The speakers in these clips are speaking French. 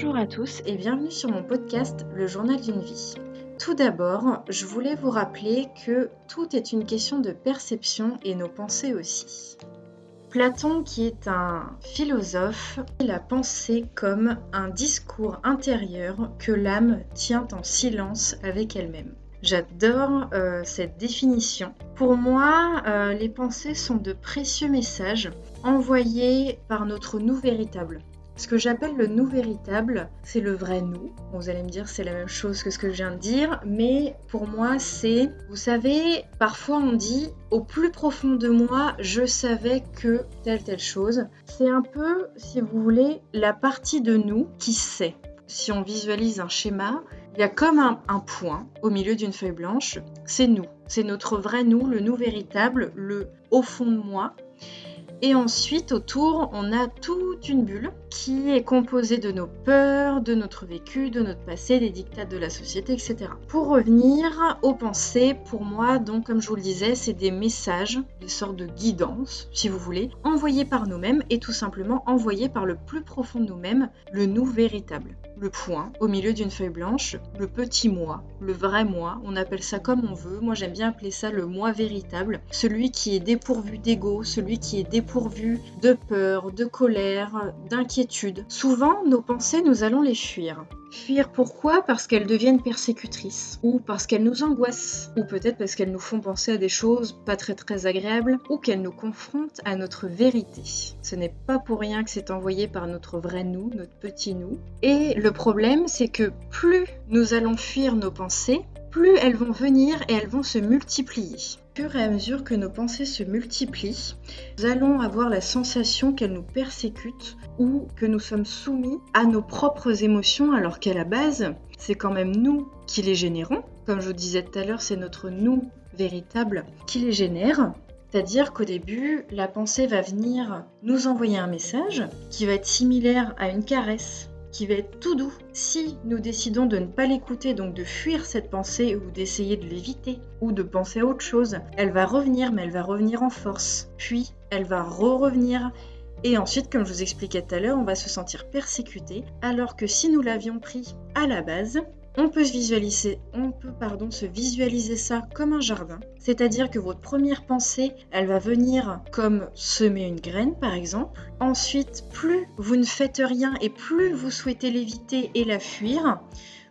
Bonjour à tous et bienvenue sur mon podcast Le journal d'une vie. Tout d'abord, je voulais vous rappeler que tout est une question de perception et nos pensées aussi. Platon, qui est un philosophe, la pensée comme un discours intérieur que l'âme tient en silence avec elle-même. J'adore euh, cette définition. Pour moi, euh, les pensées sont de précieux messages envoyés par notre nous véritable. Ce que j'appelle le nous véritable, c'est le vrai nous. vous allez me dire c'est la même chose que ce que je viens de dire, mais pour moi c'est, vous savez, parfois on dit au plus profond de moi, je savais que telle telle chose. C'est un peu, si vous voulez, la partie de nous qui sait. Si on visualise un schéma, il y a comme un, un point au milieu d'une feuille blanche. C'est nous, c'est notre vrai nous, le nous véritable, le au fond de moi. Et ensuite, autour, on a toute une bulle qui est composée de nos peurs, de notre vécu, de notre passé, des dictats de la société, etc. Pour revenir aux pensées, pour moi, donc, comme je vous le disais, c'est des messages, des sortes de guidances, si vous voulez, envoyés par nous-mêmes et tout simplement envoyés par le plus profond de nous-mêmes, le nous véritable le point au milieu d'une feuille blanche, le petit moi, le vrai moi, on appelle ça comme on veut, moi j'aime bien appeler ça le moi véritable, celui qui est dépourvu d'ego, celui qui est dépourvu de peur, de colère, d'inquiétude. Souvent, nos pensées, nous allons les fuir. Fuir pourquoi? Parce qu'elles deviennent persécutrices, ou parce qu'elles nous angoissent, ou peut-être parce qu'elles nous font penser à des choses pas très très agréables, ou qu'elles nous confrontent à notre vérité. Ce n'est pas pour rien que c'est envoyé par notre vrai nous, notre petit nous. Et le problème, c'est que plus nous allons fuir nos pensées, plus elles vont venir et elles vont se multiplier. Au fur et à mesure que nos pensées se multiplient, nous allons avoir la sensation qu'elles nous persécutent ou que nous sommes soumis à nos propres émotions alors qu'à la base, c'est quand même nous qui les générons. Comme je vous disais tout à l'heure, c'est notre nous véritable qui les génère. C'est-à-dire qu'au début, la pensée va venir nous envoyer un message qui va être similaire à une caresse, qui va être tout doux. Si nous décidons de ne pas l'écouter, donc de fuir cette pensée ou d'essayer de l'éviter ou de penser à autre chose, elle va revenir, mais elle va revenir en force. Puis, elle va re-revenir. Et ensuite, comme je vous expliquais tout à l'heure, on va se sentir persécuté, alors que si nous l'avions pris à la base, on peut se visualiser, on peut pardon, se visualiser ça comme un jardin, c'est-à-dire que votre première pensée, elle va venir comme semer une graine par exemple. Ensuite, plus vous ne faites rien et plus vous souhaitez l'éviter et la fuir,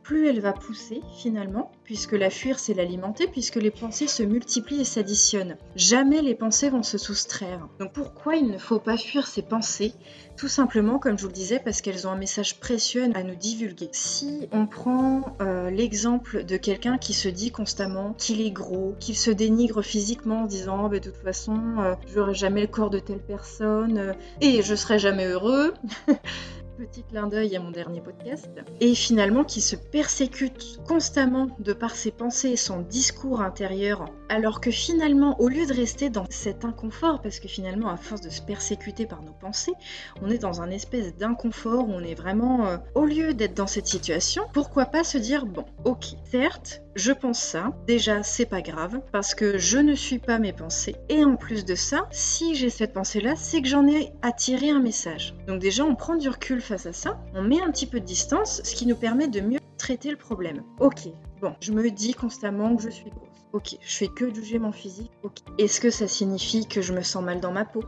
plus elle va pousser finalement, puisque la fuir c'est l'alimenter, puisque les pensées se multiplient et s'additionnent. Jamais les pensées vont se soustraire. Donc pourquoi il ne faut pas fuir ces pensées Tout simplement, comme je vous le disais, parce qu'elles ont un message précieux à nous divulguer. Si on prend euh, l'exemple de quelqu'un qui se dit constamment qu'il est gros, qu'il se dénigre physiquement en disant oh, de toute façon, euh, je n'aurai jamais le corps de telle personne euh, et je serai jamais heureux. petit clin d'œil à mon dernier podcast, et finalement qui se persécute constamment de par ses pensées et son discours intérieur, alors que finalement, au lieu de rester dans cet inconfort, parce que finalement, à force de se persécuter par nos pensées, on est dans un espèce d'inconfort où on est vraiment, euh, au lieu d'être dans cette situation, pourquoi pas se dire, bon, ok, certes, je pense ça, déjà c'est pas grave, parce que je ne suis pas mes pensées, et en plus de ça, si j'ai cette pensée-là, c'est que j'en ai attiré un message. Donc déjà, on prend du recul face à ça, on met un petit peu de distance, ce qui nous permet de mieux traiter le problème. Ok, bon, je me dis constamment que je suis grosse. Ok, je fais que juger mon physique. Ok. Est-ce que ça signifie que je me sens mal dans ma peau?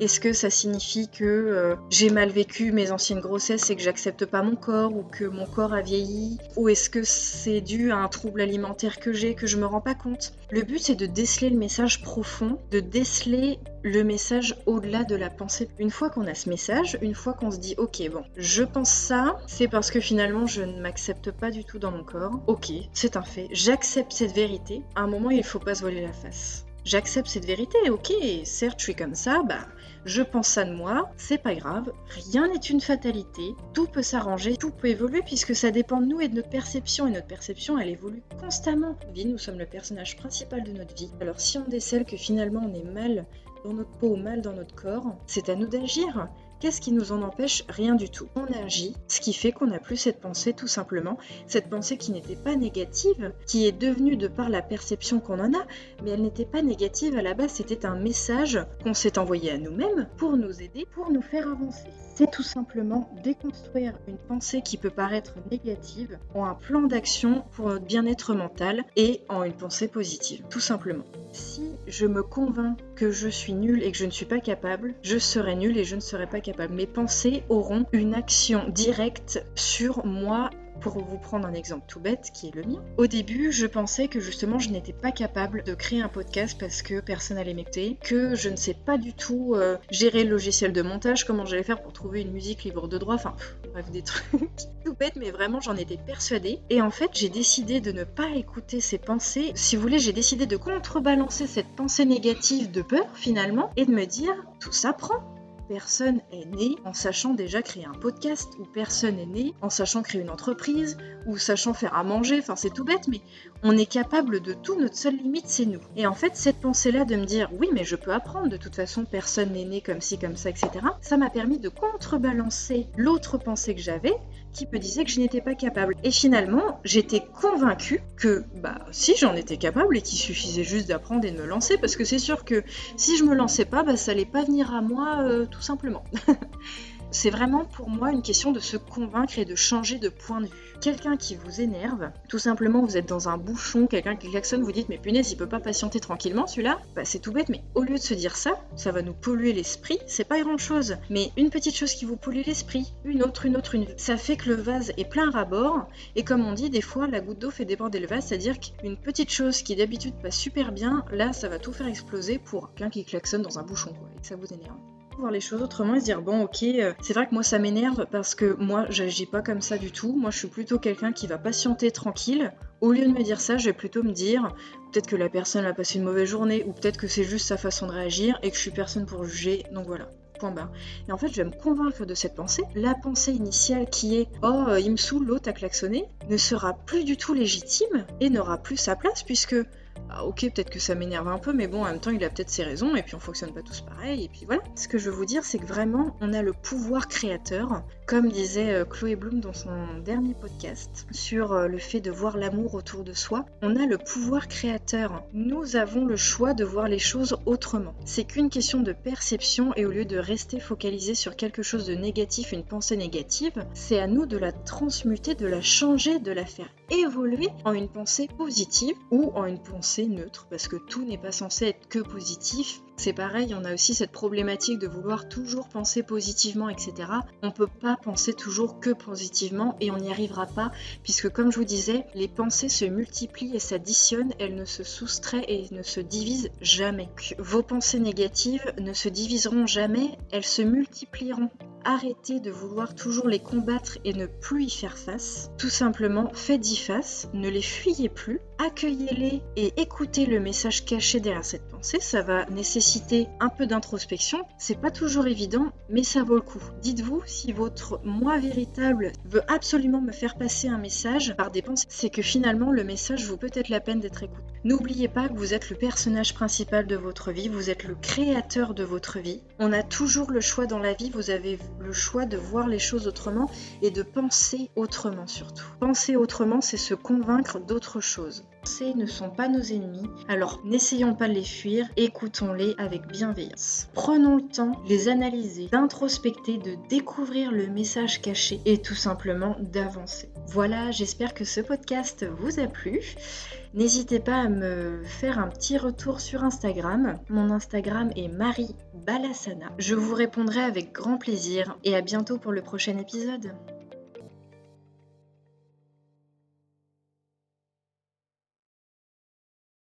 Est-ce que ça signifie que euh, j'ai mal vécu mes anciennes grossesses et que j'accepte pas mon corps ou que mon corps a vieilli? Ou est-ce que c'est dû à un trouble alimentaire que j'ai que je me rends pas compte? Le but c'est de déceler le message profond, de déceler le message au-delà de la pensée. Une fois qu'on a ce message, une fois qu'on se dit ok bon, je pense ça, c'est parce que finalement je ne m'accepte pas du tout dans mon corps. Ok, c'est un fait, j'accepte cette vérité. À un moment il faut pas se voiler la face. J'accepte cette vérité, ok, certes je suis comme ça, bah je pense ça de moi, c'est pas grave, rien n'est une fatalité, tout peut s'arranger, tout peut évoluer puisque ça dépend de nous et de notre perception et notre perception elle évolue constamment. Vie, nous sommes le personnage principal de notre vie. Alors si on décèle que finalement on est mal dans notre peau mal dans notre corps, c'est à nous d'agir. Qu'est-ce qui nous en empêche? Rien du tout. On agit, ce qui fait qu'on n'a plus cette pensée tout simplement, cette pensée qui n'était pas négative, qui est devenue de par la perception qu'on en a, mais elle n'était pas négative à la base, c'était un message qu'on s'est envoyé à nous-mêmes pour nous aider, pour nous faire avancer. C'est tout simplement déconstruire une pensée qui peut paraître négative en un plan d'action pour notre bien-être mental et en une pensée positive, tout simplement. Si je me convainc que je suis nul et que je ne suis pas capable, je serai nul et je ne serai pas capable. Mes pensées auront une action directe sur moi pour vous prendre un exemple tout bête qui est le mien. Au début, je pensais que justement je n'étais pas capable de créer un podcast parce que personne n'allait m'écouter, que je ne sais pas du tout euh, gérer le logiciel de montage, comment j'allais faire pour trouver une musique libre de droit, enfin bref des trucs tout bêtes, mais vraiment j'en étais persuadée. Et en fait, j'ai décidé de ne pas écouter ces pensées. Si vous voulez, j'ai décidé de contrebalancer cette pensée négative de peur finalement et de me dire tout s'apprend personne est né en sachant déjà créer un podcast, ou personne est né en sachant créer une entreprise, ou sachant faire à manger, enfin c'est tout bête, mais on est capable de tout, notre seule limite c'est nous. Et en fait, cette pensée-là de me dire oui, mais je peux apprendre, de toute façon personne n'est né comme ci, comme ça, etc., ça m'a permis de contrebalancer l'autre pensée que j'avais, qui me disait que je n'étais pas capable. Et finalement, j'étais convaincue que bah si j'en étais capable et qu'il suffisait juste d'apprendre et de me lancer, parce que c'est sûr que si je me lançais pas, bah, ça allait pas venir à moi euh, simplement. C'est vraiment pour moi une question de se convaincre et de changer de point de vue. Quelqu'un qui vous énerve, tout simplement vous êtes dans un bouchon, quelqu'un qui klaxonne, vous dites mais punaise il peut pas patienter tranquillement celui-là, bah c'est tout bête mais au lieu de se dire ça, ça va nous polluer l'esprit, c'est pas grand chose, mais une petite chose qui vous pollue l'esprit, une autre, une autre, une ça fait que le vase est plein à bord et comme on dit des fois la goutte d'eau fait déborder le vase, c'est-à-dire qu'une petite chose qui d'habitude passe super bien, là ça va tout faire exploser pour quelqu'un qui klaxonne dans un bouchon quoi, et que ça vous énerve voir les choses autrement et se dire bon ok euh, c'est vrai que moi ça m'énerve parce que moi j'agis pas comme ça du tout. Moi je suis plutôt quelqu'un qui va patienter tranquille. Au lieu de me dire ça je vais plutôt me dire peut-être que la personne a passé une mauvaise journée ou peut-être que c'est juste sa façon de réagir et que je suis personne pour juger. Donc voilà et en fait je vais me convaincre de cette pensée. La pensée initiale qui est oh euh, il me saoule l'autre a klaxonné ne sera plus du tout légitime et n'aura plus sa place puisque ah, ok, peut-être que ça m'énerve un peu, mais bon, en même temps, il a peut-être ses raisons, et puis on fonctionne pas tous pareil, et puis voilà. Ce que je veux vous dire, c'est que vraiment, on a le pouvoir créateur, comme disait euh, Chloé Bloom dans son dernier podcast, sur euh, le fait de voir l'amour autour de soi. On a le pouvoir créateur. Nous avons le choix de voir les choses autrement. C'est qu'une question de perception, et au lieu de rester focalisé sur quelque chose de négatif, une pensée négative, c'est à nous de la transmuter, de la changer, de la faire évoluer en une pensée positive ou en une pensée neutre, parce que tout n'est pas censé être que positif. C'est pareil, on a aussi cette problématique de vouloir toujours penser positivement, etc. On peut pas penser toujours que positivement et on n'y arrivera pas, puisque comme je vous disais, les pensées se multiplient et s'additionnent, elles ne se soustraient et ne se divisent jamais. Vos pensées négatives ne se diviseront jamais, elles se multiplieront arrêtez de vouloir toujours les combattre et ne plus y faire face. Tout simplement, faites-y face, ne les fuyez plus, accueillez-les et écoutez le message caché derrière cette pensée. Ça va nécessiter un peu d'introspection. C'est pas toujours évident, mais ça vaut le coup. Dites-vous si votre moi véritable veut absolument me faire passer un message par des pensées, c'est que finalement le message vaut peut-être la peine d'être écouté. N'oubliez pas que vous êtes le personnage principal de votre vie, vous êtes le créateur de votre vie. On a toujours le choix dans la vie, vous avez le choix de voir les choses autrement et de penser autrement surtout. Penser autrement, c'est se convaincre d'autre chose. Ne sont pas nos ennemis, alors n'essayons pas de les fuir, écoutons-les avec bienveillance. Prenons le temps de les analyser, d'introspecter, de découvrir le message caché et tout simplement d'avancer. Voilà, j'espère que ce podcast vous a plu. N'hésitez pas à me faire un petit retour sur Instagram. Mon Instagram est Marie Balassana. Je vous répondrai avec grand plaisir et à bientôt pour le prochain épisode.